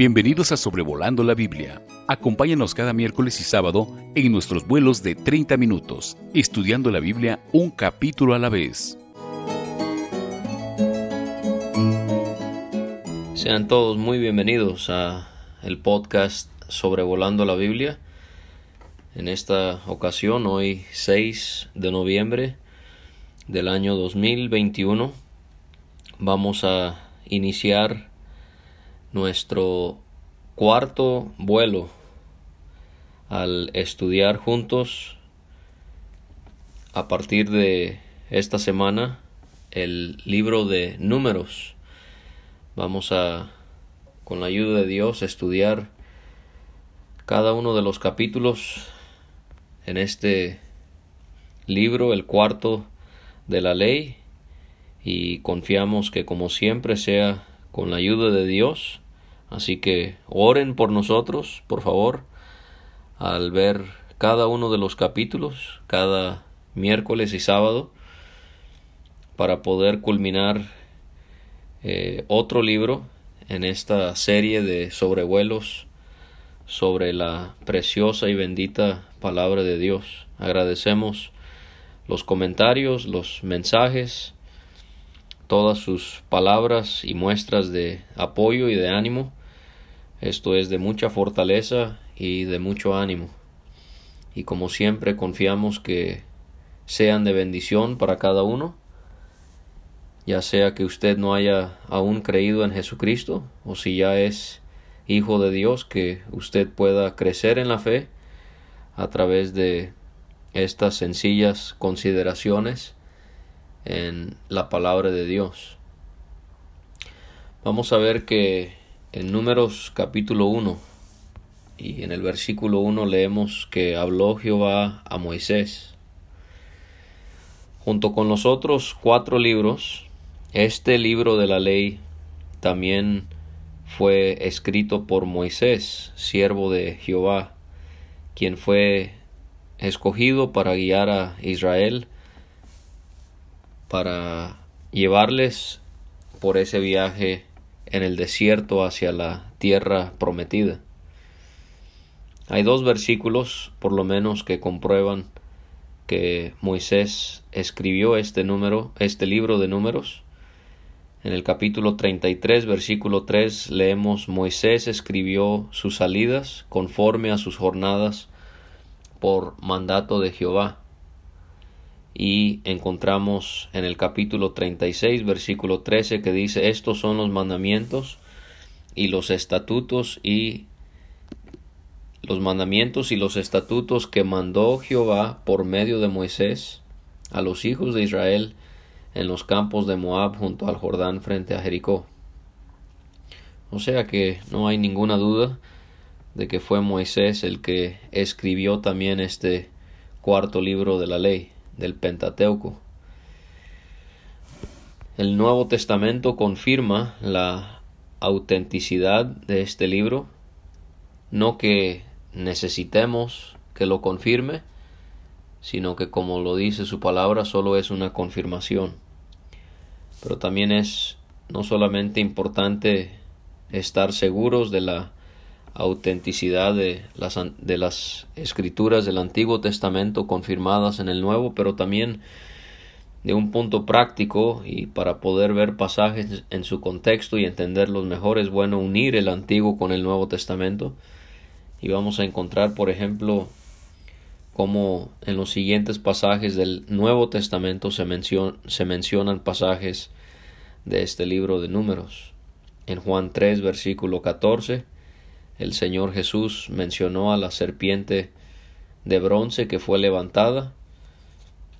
Bienvenidos a Sobrevolando la Biblia. Acompáñanos cada miércoles y sábado en nuestros vuelos de 30 minutos, estudiando la Biblia un capítulo a la vez. Sean todos muy bienvenidos a el podcast Sobrevolando la Biblia. En esta ocasión, hoy 6 de noviembre del año 2021, vamos a iniciar nuestro cuarto vuelo al estudiar juntos a partir de esta semana el libro de números. Vamos a, con la ayuda de Dios, estudiar cada uno de los capítulos en este libro, el cuarto de la ley, y confiamos que como siempre sea con la ayuda de Dios. Así que oren por nosotros, por favor, al ver cada uno de los capítulos, cada miércoles y sábado, para poder culminar eh, otro libro en esta serie de sobrevuelos sobre la preciosa y bendita palabra de Dios. Agradecemos los comentarios, los mensajes, todas sus palabras y muestras de apoyo y de ánimo. Esto es de mucha fortaleza y de mucho ánimo. Y como siempre confiamos que sean de bendición para cada uno, ya sea que usted no haya aún creído en Jesucristo o si ya es hijo de Dios, que usted pueda crecer en la fe a través de estas sencillas consideraciones en la palabra de Dios. Vamos a ver que en Números capítulo 1 y en el versículo 1 leemos que habló Jehová a Moisés. Junto con los otros cuatro libros, este libro de la ley también fue escrito por Moisés, siervo de Jehová, quien fue escogido para guiar a Israel para llevarles por ese viaje en el desierto hacia la tierra prometida. Hay dos versículos, por lo menos, que comprueban que Moisés escribió este número, este libro de números. En el capítulo 33, versículo 3, leemos Moisés escribió sus salidas conforme a sus jornadas por mandato de Jehová y encontramos en el capítulo 36 versículo 13 que dice estos son los mandamientos y los estatutos y los mandamientos y los estatutos que mandó Jehová por medio de Moisés a los hijos de Israel en los campos de Moab junto al Jordán frente a Jericó. O sea que no hay ninguna duda de que fue Moisés el que escribió también este cuarto libro de la ley del Pentateuco. El Nuevo Testamento confirma la autenticidad de este libro, no que necesitemos que lo confirme, sino que como lo dice su palabra solo es una confirmación. Pero también es no solamente importante estar seguros de la autenticidad de las, de las escrituras del Antiguo Testamento confirmadas en el Nuevo, pero también de un punto práctico y para poder ver pasajes en su contexto y entenderlos mejor es bueno unir el Antiguo con el Nuevo Testamento. Y vamos a encontrar por ejemplo cómo en los siguientes pasajes del Nuevo Testamento se, se mencionan pasajes de este libro de números. En Juan 3 versículo 14 el Señor Jesús mencionó a la serpiente de bronce que fue levantada.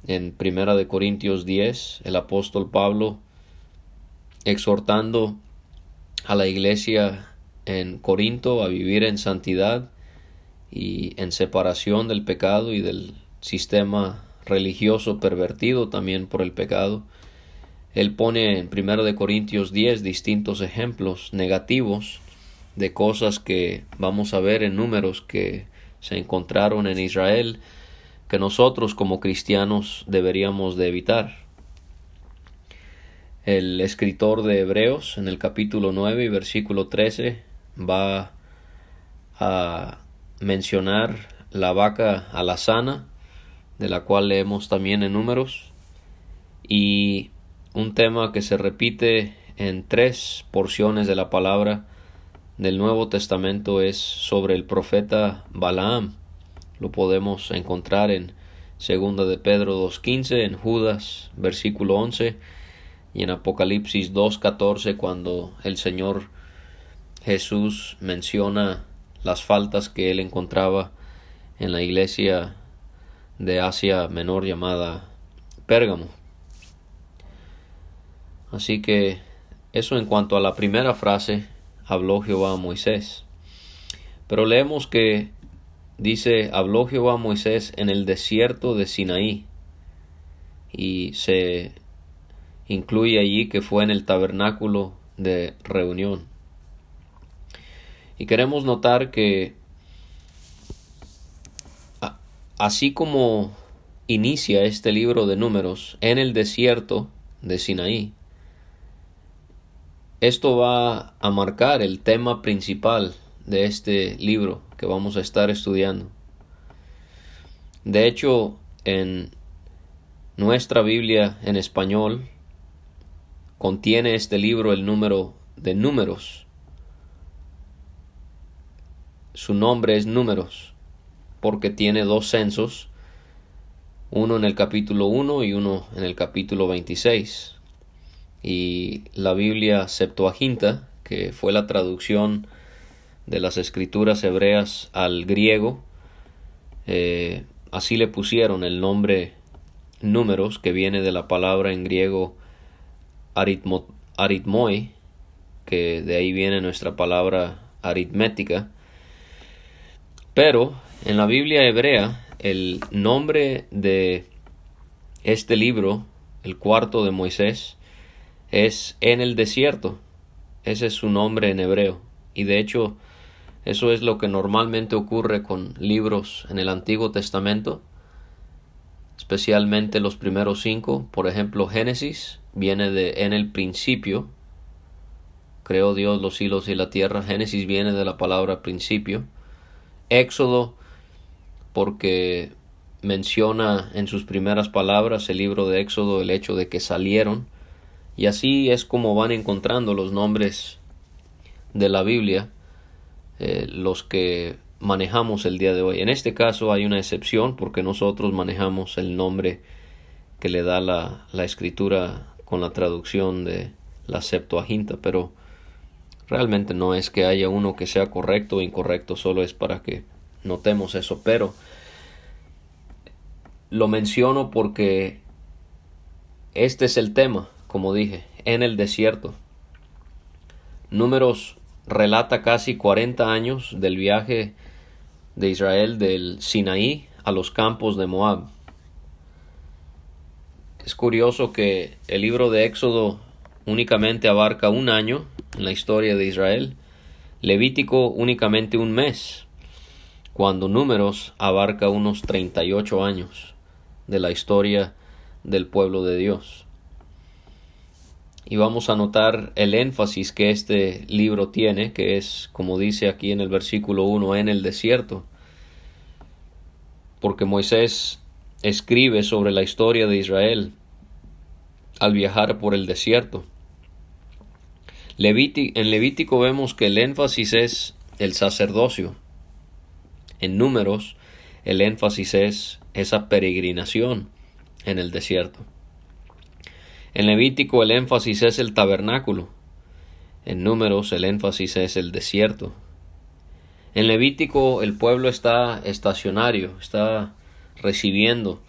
En Primera de Corintios 10, el apóstol Pablo exhortando a la iglesia en Corinto a vivir en santidad y en separación del pecado y del sistema religioso pervertido también por el pecado. Él pone en Primera de Corintios 10 distintos ejemplos negativos de cosas que vamos a ver en números que se encontraron en Israel que nosotros como cristianos deberíamos de evitar. El escritor de Hebreos en el capítulo 9 y versículo 13 va a mencionar la vaca alazana, de la cual leemos también en números, y un tema que se repite en tres porciones de la palabra del Nuevo Testamento es sobre el profeta Balaam. Lo podemos encontrar en Segunda de Pedro 2.15, en Judas versículo 11 y en Apocalipsis 2.14 cuando el Señor Jesús menciona las faltas que él encontraba en la iglesia de Asia Menor llamada Pérgamo. Así que eso en cuanto a la primera frase, habló Jehová a Moisés. Pero leemos que dice, habló Jehová a Moisés en el desierto de Sinaí. Y se incluye allí que fue en el tabernáculo de reunión. Y queremos notar que así como inicia este libro de números en el desierto de Sinaí, esto va a marcar el tema principal de este libro que vamos a estar estudiando. De hecho, en nuestra Biblia en español contiene este libro el número de números. Su nombre es números porque tiene dos censos, uno en el capítulo 1 y uno en el capítulo 26 y la Biblia Septuaginta, que fue la traducción de las escrituras hebreas al griego, eh, así le pusieron el nombre números, que viene de la palabra en griego aritmo, aritmoi, que de ahí viene nuestra palabra aritmética. Pero en la Biblia hebrea, el nombre de este libro, el cuarto de Moisés, es en el desierto. Ese es su nombre en hebreo. Y de hecho, eso es lo que normalmente ocurre con libros en el Antiguo Testamento, especialmente los primeros cinco. Por ejemplo, Génesis viene de en el principio. Creó Dios los cielos y la tierra. Génesis viene de la palabra principio. Éxodo, porque menciona en sus primeras palabras el libro de Éxodo el hecho de que salieron y así es como van encontrando los nombres de la Biblia, eh, los que manejamos el día de hoy. En este caso hay una excepción porque nosotros manejamos el nombre que le da la, la escritura con la traducción de la Septuaginta, pero realmente no es que haya uno que sea correcto o incorrecto, solo es para que notemos eso, pero lo menciono porque este es el tema como dije, en el desierto. Números relata casi 40 años del viaje de Israel del Sinaí a los campos de Moab. Es curioso que el libro de Éxodo únicamente abarca un año en la historia de Israel, Levítico únicamente un mes, cuando Números abarca unos 38 años de la historia del pueblo de Dios y vamos a notar el énfasis que este libro tiene, que es, como dice aquí en el versículo 1, en el desierto. Porque Moisés escribe sobre la historia de Israel al viajar por el desierto. en Levítico vemos que el énfasis es el sacerdocio. En números, el énfasis es esa peregrinación en el desierto. En Levítico el énfasis es el tabernáculo. En Números el énfasis es el desierto. En Levítico el pueblo está estacionario, está recibiendo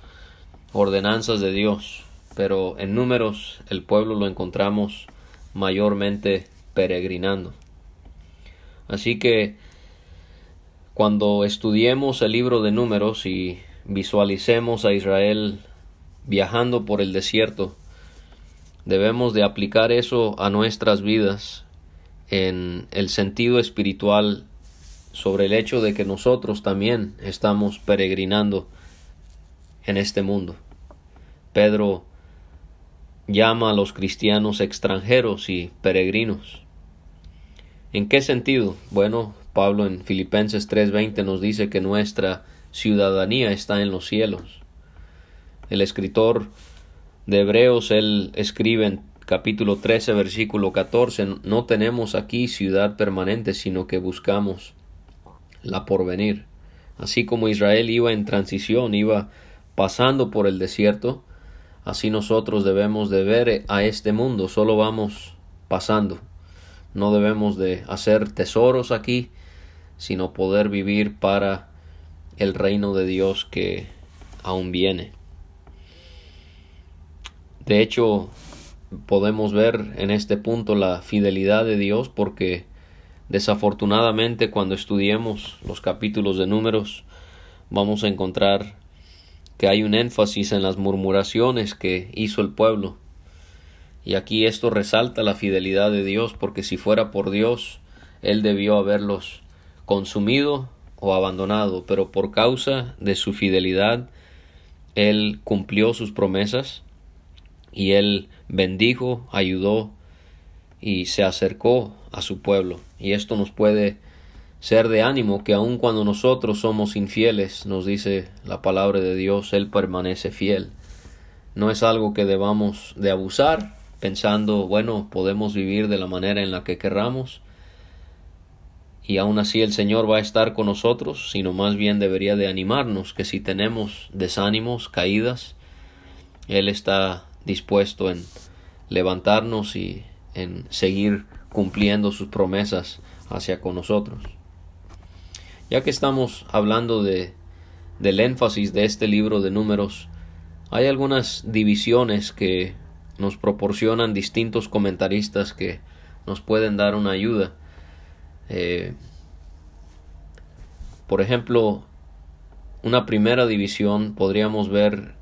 ordenanzas de Dios, pero en Números el pueblo lo encontramos mayormente peregrinando. Así que cuando estudiemos el libro de Números y visualicemos a Israel viajando por el desierto, Debemos de aplicar eso a nuestras vidas en el sentido espiritual sobre el hecho de que nosotros también estamos peregrinando en este mundo. Pedro llama a los cristianos extranjeros y peregrinos. ¿En qué sentido? Bueno, Pablo en Filipenses 3:20 nos dice que nuestra ciudadanía está en los cielos. El escritor de Hebreos, él escribe en capítulo 13, versículo 14, no tenemos aquí ciudad permanente, sino que buscamos la porvenir. Así como Israel iba en transición, iba pasando por el desierto, así nosotros debemos de ver a este mundo, solo vamos pasando. No debemos de hacer tesoros aquí, sino poder vivir para el reino de Dios que aún viene. De hecho, podemos ver en este punto la fidelidad de Dios porque desafortunadamente cuando estudiemos los capítulos de números vamos a encontrar que hay un énfasis en las murmuraciones que hizo el pueblo. Y aquí esto resalta la fidelidad de Dios porque si fuera por Dios, Él debió haberlos consumido o abandonado, pero por causa de su fidelidad, Él cumplió sus promesas y él bendijo, ayudó y se acercó a su pueblo. Y esto nos puede ser de ánimo que aun cuando nosotros somos infieles, nos dice la palabra de Dios, Él permanece fiel. No es algo que debamos de abusar, pensando, bueno, podemos vivir de la manera en la que querramos, y aun así el Señor va a estar con nosotros, sino más bien debería de animarnos que si tenemos desánimos, caídas, Él está dispuesto en levantarnos y en seguir cumpliendo sus promesas hacia con nosotros. Ya que estamos hablando de, del énfasis de este libro de números, hay algunas divisiones que nos proporcionan distintos comentaristas que nos pueden dar una ayuda. Eh, por ejemplo, una primera división podríamos ver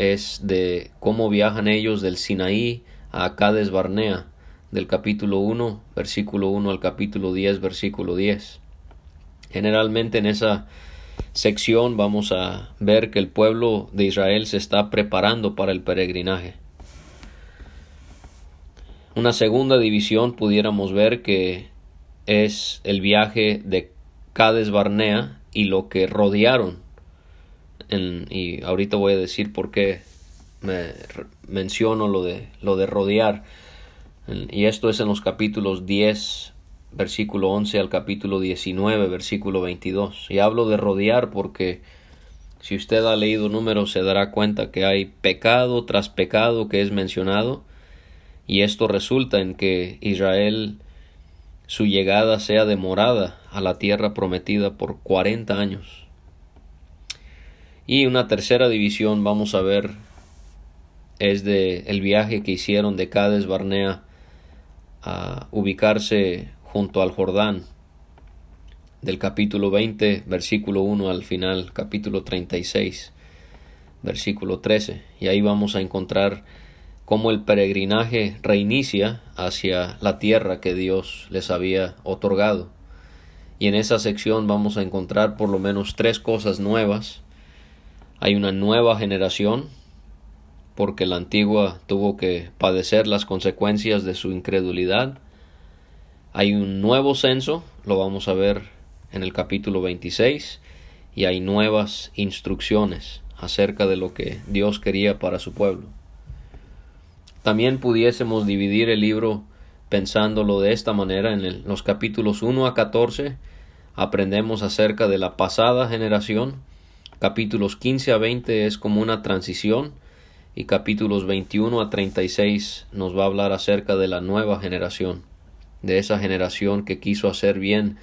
es de cómo viajan ellos del Sinaí a Cades Barnea, del capítulo 1, versículo 1 al capítulo 10, versículo 10. Generalmente en esa sección vamos a ver que el pueblo de Israel se está preparando para el peregrinaje. Una segunda división pudiéramos ver que es el viaje de Cades Barnea y lo que rodearon y ahorita voy a decir por qué me menciono lo de, lo de rodear. Y esto es en los capítulos 10, versículo 11 al capítulo 19, versículo 22. Y hablo de rodear porque si usted ha leído números se dará cuenta que hay pecado tras pecado que es mencionado y esto resulta en que Israel su llegada sea demorada a la tierra prometida por 40 años. Y una tercera división vamos a ver es de el viaje que hicieron de Cades Barnea a ubicarse junto al Jordán del capítulo 20 versículo 1 al final capítulo 36 versículo 13 y ahí vamos a encontrar cómo el peregrinaje reinicia hacia la tierra que Dios les había otorgado. Y en esa sección vamos a encontrar por lo menos tres cosas nuevas hay una nueva generación porque la antigua tuvo que padecer las consecuencias de su incredulidad. Hay un nuevo censo, lo vamos a ver en el capítulo 26, y hay nuevas instrucciones acerca de lo que Dios quería para su pueblo. También pudiésemos dividir el libro pensándolo de esta manera en los capítulos 1 a 14 aprendemos acerca de la pasada generación Capítulos 15 a 20 es como una transición y capítulos 21 a 36 nos va a hablar acerca de la nueva generación, de esa generación que quiso hacer bien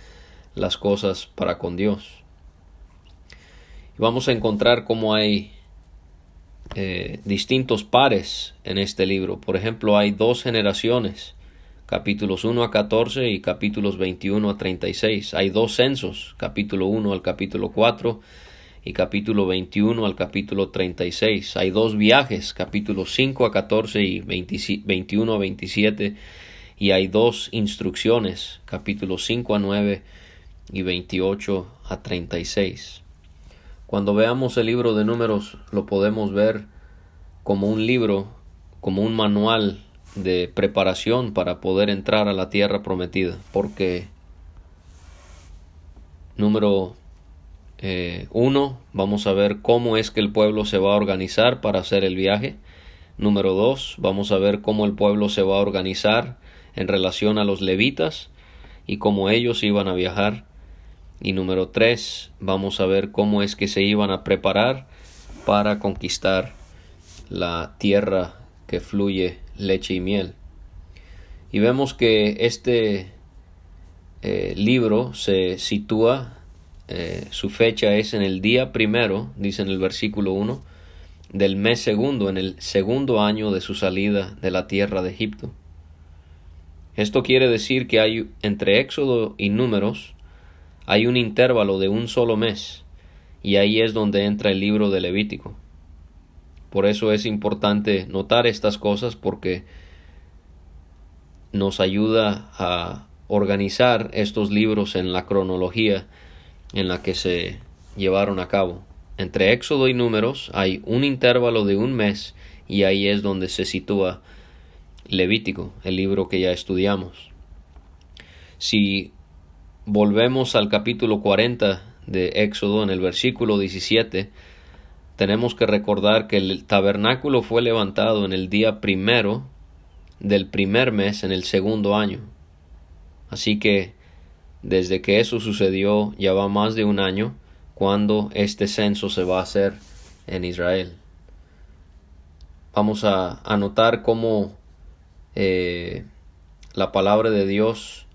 las cosas para con Dios. Y vamos a encontrar cómo hay eh, distintos pares en este libro. Por ejemplo, hay dos generaciones, capítulos 1 a 14 y capítulos 21 a 36. Hay dos censos, capítulo 1 al capítulo 4 y capítulo 21 al capítulo 36. Hay dos viajes, capítulo 5 a 14 y 21 a 27. Y hay dos instrucciones, capítulo 5 a 9 y 28 a 36. Cuando veamos el libro de números lo podemos ver como un libro, como un manual de preparación para poder entrar a la tierra prometida, porque número eh, uno, vamos a ver cómo es que el pueblo se va a organizar para hacer el viaje. Número dos, vamos a ver cómo el pueblo se va a organizar en relación a los levitas y cómo ellos iban a viajar. Y número tres, vamos a ver cómo es que se iban a preparar para conquistar la tierra que fluye leche y miel. Y vemos que este eh, libro se sitúa, eh, su fecha es en el día primero, dice en el versículo 1, del mes segundo, en el segundo año de su salida de la tierra de Egipto. Esto quiere decir que hay entre Éxodo y Números hay un intervalo de un solo mes, y ahí es donde entra el libro de Levítico. Por eso es importante notar estas cosas porque nos ayuda a organizar estos libros en la cronología en la que se llevaron a cabo. Entre Éxodo y Números hay un intervalo de un mes y ahí es donde se sitúa Levítico, el libro que ya estudiamos. Si volvemos al capítulo 40 de Éxodo en el versículo 17, tenemos que recordar que el tabernáculo fue levantado en el día primero del primer mes en el segundo año. Así que desde que eso sucedió ya va más de un año cuando este censo se va a hacer en Israel. Vamos a, anotar cómo eh, la palabra de Dios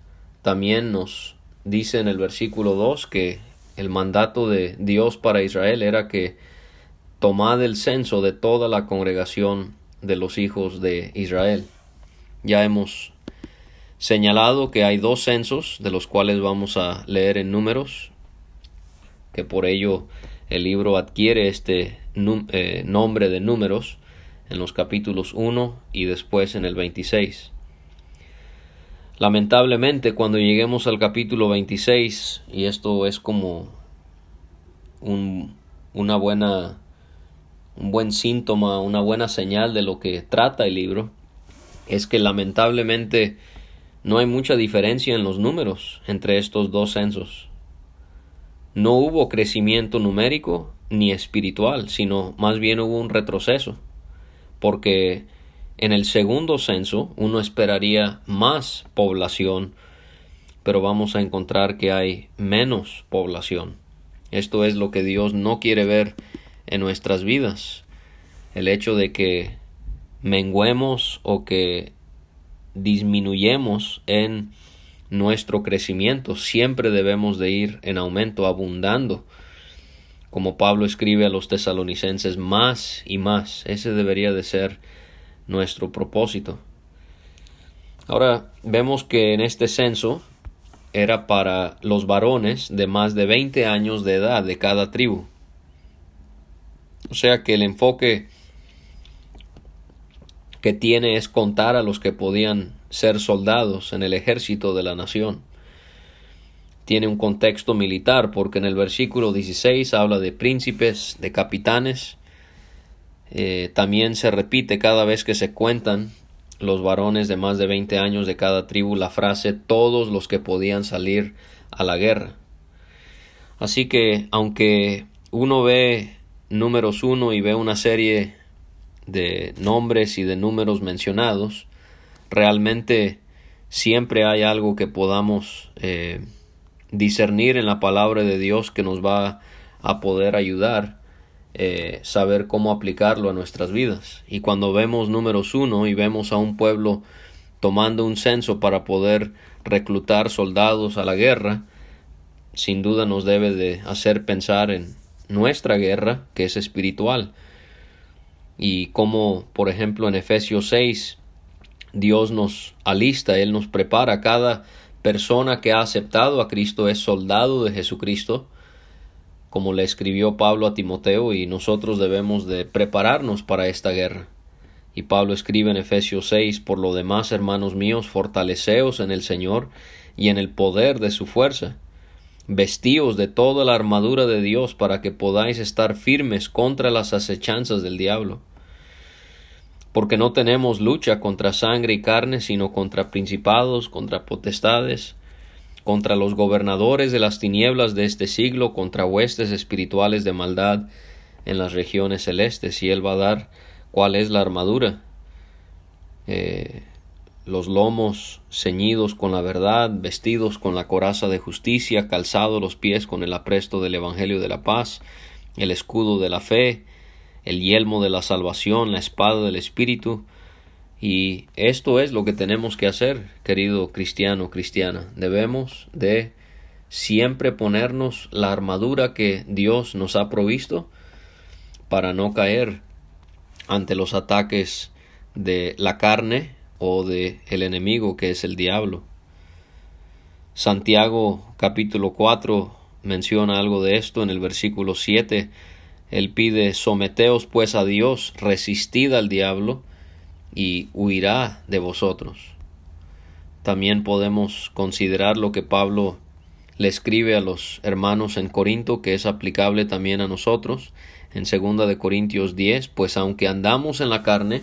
también nos dice en el versículo 2 que el mandato de Dios para Israel era que tomad el censo de toda la congregación de los hijos de Israel. Ya hemos señalado que hay dos censos, de los cuales vamos a leer en números, que por ello el libro adquiere este eh, nombre de números en los capítulos 1 y después en el 26. Lamentablemente cuando lleguemos al capítulo 26, y esto es como un, una buena un buen síntoma, una buena señal de lo que trata el libro, es que lamentablemente no hay mucha diferencia en los números entre estos dos censos. No hubo crecimiento numérico ni espiritual, sino más bien hubo un retroceso, porque en el segundo censo uno esperaría más población, pero vamos a encontrar que hay menos población. Esto es lo que Dios no quiere ver en nuestras vidas. El hecho de que menguemos o que disminuyemos en nuestro crecimiento. Siempre debemos de ir en aumento, abundando. Como Pablo escribe a los tesalonicenses, más y más. Ese debería de ser nuestro propósito. Ahora vemos que en este censo era para los varones de más de 20 años de edad de cada tribu. O sea que el enfoque que tiene es contar a los que podían ser soldados en el ejército de la nación. Tiene un contexto militar porque en el versículo 16 habla de príncipes, de capitanes. Eh, también se repite cada vez que se cuentan los varones de más de 20 años de cada tribu la frase todos los que podían salir a la guerra. Así que aunque uno ve números uno y ve una serie de nombres y de números mencionados, realmente siempre hay algo que podamos eh, discernir en la palabra de Dios que nos va a poder ayudar eh, saber cómo aplicarlo a nuestras vidas. Y cuando vemos números uno y vemos a un pueblo tomando un censo para poder reclutar soldados a la guerra, sin duda nos debe de hacer pensar en nuestra guerra, que es espiritual. Y como, por ejemplo, en Efesios 6, Dios nos alista, Él nos prepara. Cada persona que ha aceptado a Cristo es soldado de Jesucristo, como le escribió Pablo a Timoteo, y nosotros debemos de prepararnos para esta guerra. Y Pablo escribe en Efesios 6, por lo demás, hermanos míos, fortaleceos en el Señor y en el poder de su fuerza Vestíos de toda la armadura de Dios para que podáis estar firmes contra las acechanzas del diablo. Porque no tenemos lucha contra sangre y carne, sino contra principados, contra potestades, contra los gobernadores de las tinieblas de este siglo, contra huestes espirituales de maldad en las regiones celestes. Y Él va a dar cuál es la armadura. Eh, los lomos ceñidos con la verdad, vestidos con la coraza de justicia, calzados los pies con el apresto del Evangelio de la paz, el escudo de la fe, el yelmo de la salvación, la espada del Espíritu. Y esto es lo que tenemos que hacer, querido cristiano, cristiana. Debemos de siempre ponernos la armadura que Dios nos ha provisto para no caer ante los ataques de la carne o de el enemigo que es el diablo. Santiago capítulo 4 menciona algo de esto en el versículo 7 él pide someteos pues a Dios, resistid al diablo y huirá de vosotros. También podemos considerar lo que Pablo le escribe a los hermanos en Corinto, que es aplicable también a nosotros, en segunda de Corintios 10, pues aunque andamos en la carne,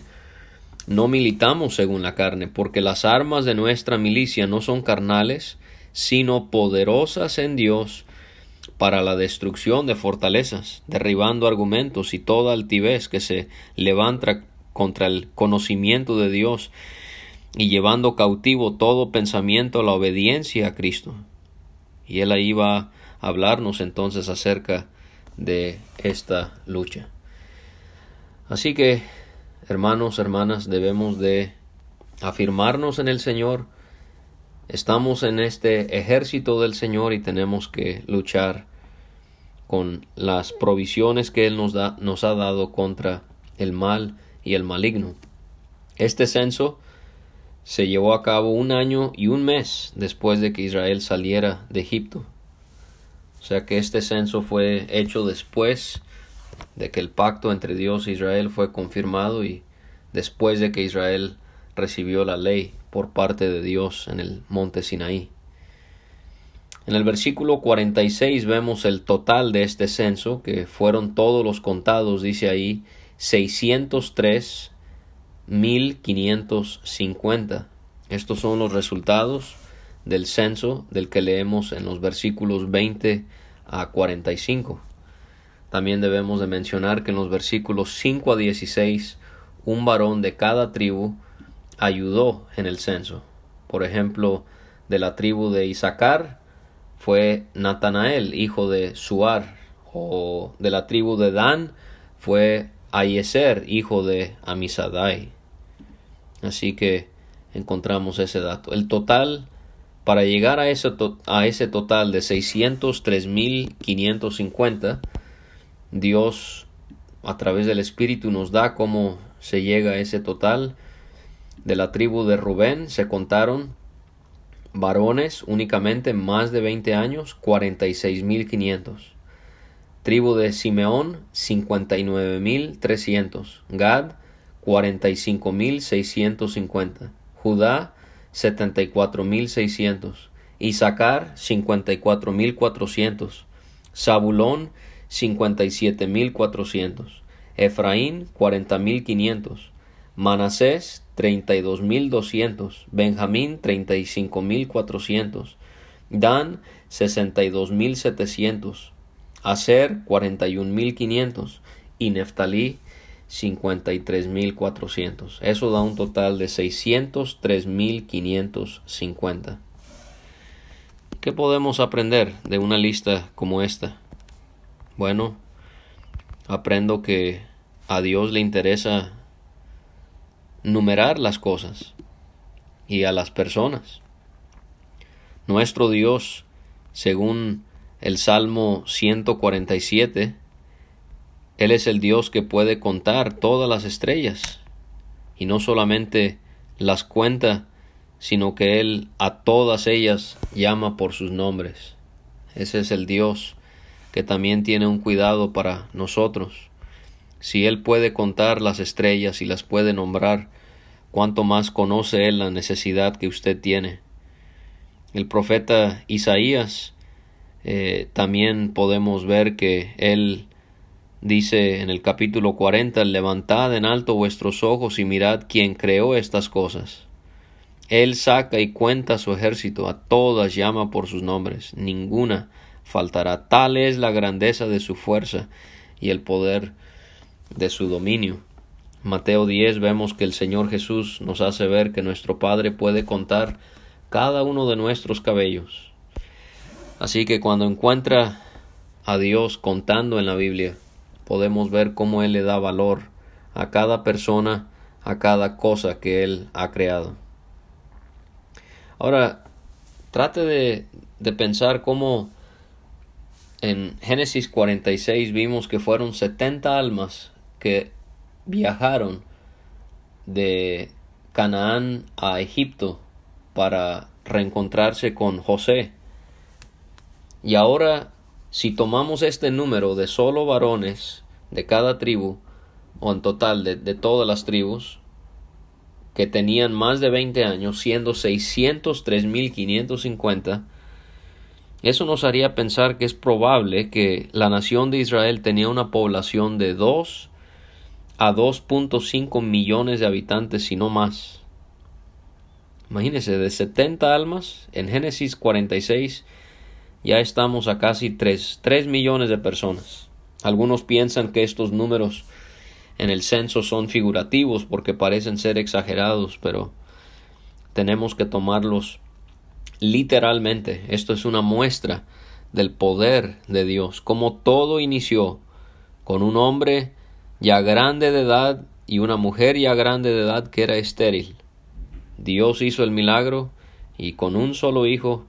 no militamos según la carne, porque las armas de nuestra milicia no son carnales, sino poderosas en Dios para la destrucción de fortalezas, derribando argumentos y toda altivez que se levanta contra el conocimiento de Dios y llevando cautivo todo pensamiento a la obediencia a Cristo. Y él ahí va a hablarnos entonces acerca de esta lucha. Así que, hermanos, hermanas, debemos de afirmarnos en el Señor, Estamos en este ejército del Señor y tenemos que luchar con las provisiones que Él nos, da, nos ha dado contra el mal y el maligno. Este censo se llevó a cabo un año y un mes después de que Israel saliera de Egipto. O sea que este censo fue hecho después de que el pacto entre Dios e Israel fue confirmado y después de que Israel recibió la ley por parte de Dios en el monte Sinaí. En el versículo 46 vemos el total de este censo, que fueron todos los contados, dice ahí, 603.550. Estos son los resultados del censo del que leemos en los versículos 20 a 45. También debemos de mencionar que en los versículos 5 a 16 un varón de cada tribu ayudó en el censo. Por ejemplo, de la tribu de Isaacar fue Natanael, hijo de Suar, o de la tribu de Dan fue Ayeser, hijo de Amisadai. Así que encontramos ese dato. El total, para llegar a ese, a ese total de 603.550, Dios a través del Espíritu nos da cómo se llega a ese total de la tribu de Rubén se contaron varones únicamente más de 20 años, 46.500. Tribu de Simeón, 59.300. Gad, 45.650. Judá, 74.600. Isaacar, 54.400. Zabulón, 57.400. Efraín, 40.500. Manasés 32.200, Benjamín 35.400, Dan 62.700, Aser 41.500 y Neftalí 53.400. Eso da un total de 603.550. ¿Qué podemos aprender de una lista como esta? Bueno, aprendo que a Dios le interesa numerar las cosas y a las personas. Nuestro Dios, según el Salmo 147, Él es el Dios que puede contar todas las estrellas y no solamente las cuenta, sino que Él a todas ellas llama por sus nombres. Ese es el Dios que también tiene un cuidado para nosotros. Si Él puede contar las estrellas y las puede nombrar, cuánto más conoce Él la necesidad que usted tiene. El profeta Isaías eh, también podemos ver que Él dice en el capítulo 40, levantad en alto vuestros ojos y mirad quién creó estas cosas. Él saca y cuenta su ejército, a todas llama por sus nombres, ninguna faltará. Tal es la grandeza de su fuerza y el poder de su dominio. Mateo 10 vemos que el Señor Jesús nos hace ver que nuestro Padre puede contar cada uno de nuestros cabellos. Así que cuando encuentra a Dios contando en la Biblia, podemos ver cómo Él le da valor a cada persona, a cada cosa que Él ha creado. Ahora, trate de, de pensar cómo en Génesis 46 vimos que fueron 70 almas que viajaron de Canaán a Egipto para reencontrarse con José. Y ahora, si tomamos este número de solo varones de cada tribu, o en total de, de todas las tribus, que tenían más de 20 años, siendo 603.550, eso nos haría pensar que es probable que la nación de Israel tenía una población de 2 a 2.5 millones de habitantes, si no más. Imagínense, de 70 almas, en Génesis 46 ya estamos a casi 3, 3 millones de personas. Algunos piensan que estos números en el censo son figurativos porque parecen ser exagerados, pero tenemos que tomarlos literalmente. Esto es una muestra del poder de Dios, como todo inició con un hombre ya grande de edad y una mujer ya grande de edad que era estéril. Dios hizo el milagro y con un solo hijo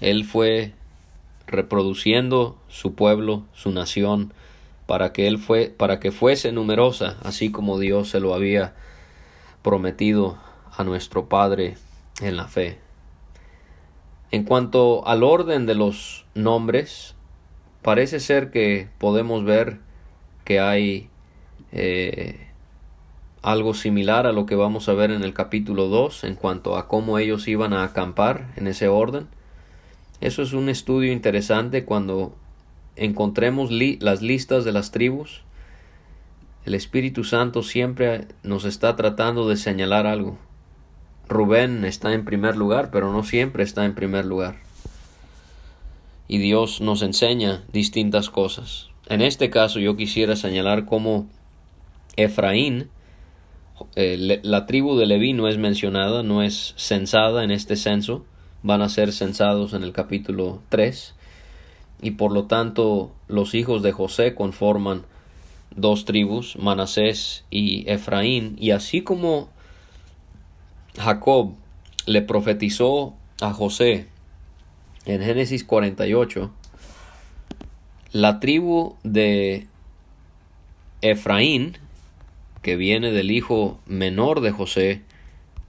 él fue reproduciendo su pueblo, su nación, para que él fue, para que fuese numerosa, así como Dios se lo había prometido a nuestro Padre en la fe. En cuanto al orden de los nombres, parece ser que podemos ver que hay eh, algo similar a lo que vamos a ver en el capítulo 2 en cuanto a cómo ellos iban a acampar en ese orden. Eso es un estudio interesante cuando encontremos las listas de las tribus, el Espíritu Santo siempre nos está tratando de señalar algo. Rubén está en primer lugar, pero no siempre está en primer lugar. Y Dios nos enseña distintas cosas. En este caso yo quisiera señalar cómo Efraín, eh, la tribu de Leví no es mencionada, no es censada en este censo, van a ser censados en el capítulo 3 y por lo tanto los hijos de José conforman dos tribus, Manasés y Efraín, y así como Jacob le profetizó a José en Génesis 48, la tribu de Efraín, que viene del hijo menor de José,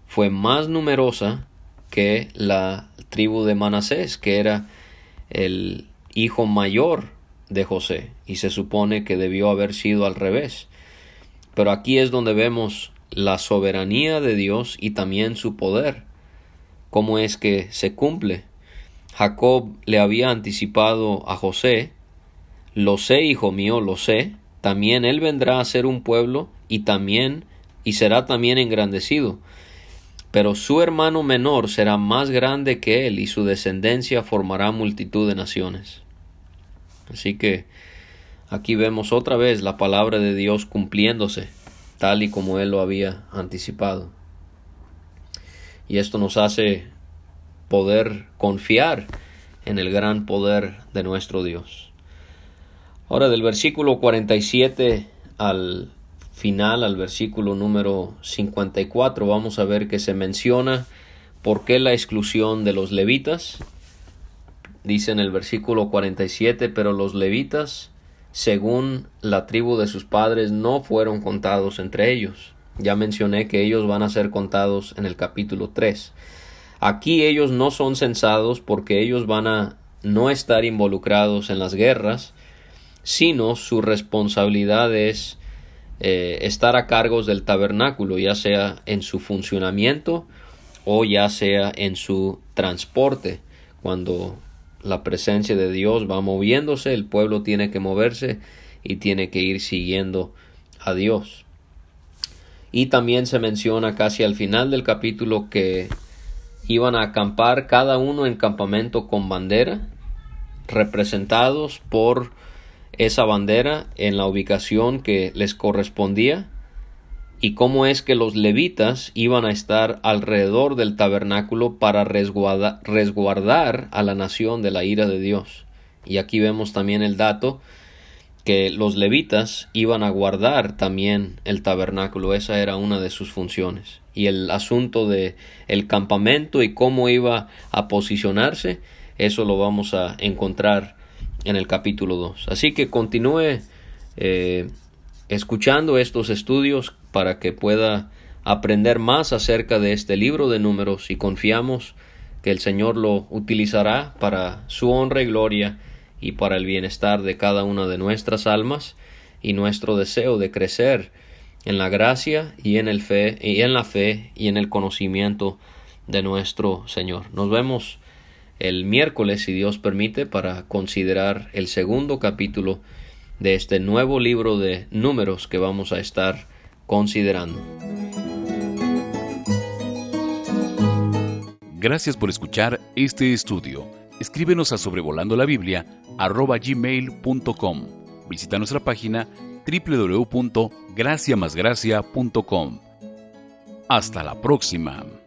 fue más numerosa que la tribu de Manasés, que era el hijo mayor de José, y se supone que debió haber sido al revés. Pero aquí es donde vemos la soberanía de Dios y también su poder, cómo es que se cumple. Jacob le había anticipado a José, lo sé, hijo mío, lo sé, también él vendrá a ser un pueblo y también y será también engrandecido. Pero su hermano menor será más grande que él y su descendencia formará multitud de naciones. Así que aquí vemos otra vez la palabra de Dios cumpliéndose tal y como él lo había anticipado. Y esto nos hace poder confiar en el gran poder de nuestro Dios. Ahora del versículo 47 al final, al versículo número 54, vamos a ver que se menciona por qué la exclusión de los levitas. Dice en el versículo 47, pero los levitas, según la tribu de sus padres, no fueron contados entre ellos. Ya mencioné que ellos van a ser contados en el capítulo 3. Aquí ellos no son censados porque ellos van a no estar involucrados en las guerras, sino su responsabilidad es eh, estar a cargo del tabernáculo, ya sea en su funcionamiento o ya sea en su transporte. Cuando la presencia de Dios va moviéndose, el pueblo tiene que moverse y tiene que ir siguiendo a Dios. Y también se menciona casi al final del capítulo que iban a acampar cada uno en campamento con bandera, representados por esa bandera en la ubicación que les correspondía y cómo es que los levitas iban a estar alrededor del tabernáculo para resguardar a la nación de la ira de Dios. Y aquí vemos también el dato que los levitas iban a guardar también el tabernáculo, esa era una de sus funciones. Y el asunto de el campamento y cómo iba a posicionarse, eso lo vamos a encontrar en el capítulo 2. Así que continúe eh, escuchando estos estudios para que pueda aprender más acerca de este libro de números y confiamos que el Señor lo utilizará para su honra y gloria y para el bienestar de cada una de nuestras almas y nuestro deseo de crecer en la gracia y en el fe y en la fe y en el conocimiento de nuestro Señor. Nos vemos el miércoles si Dios permite para considerar el segundo capítulo de este nuevo libro de números que vamos a estar considerando. Gracias por escuchar este estudio. Escríbenos a sobrevolando la Biblia gmail.com. Visita nuestra página www.graciamasgracia.com. Hasta la próxima.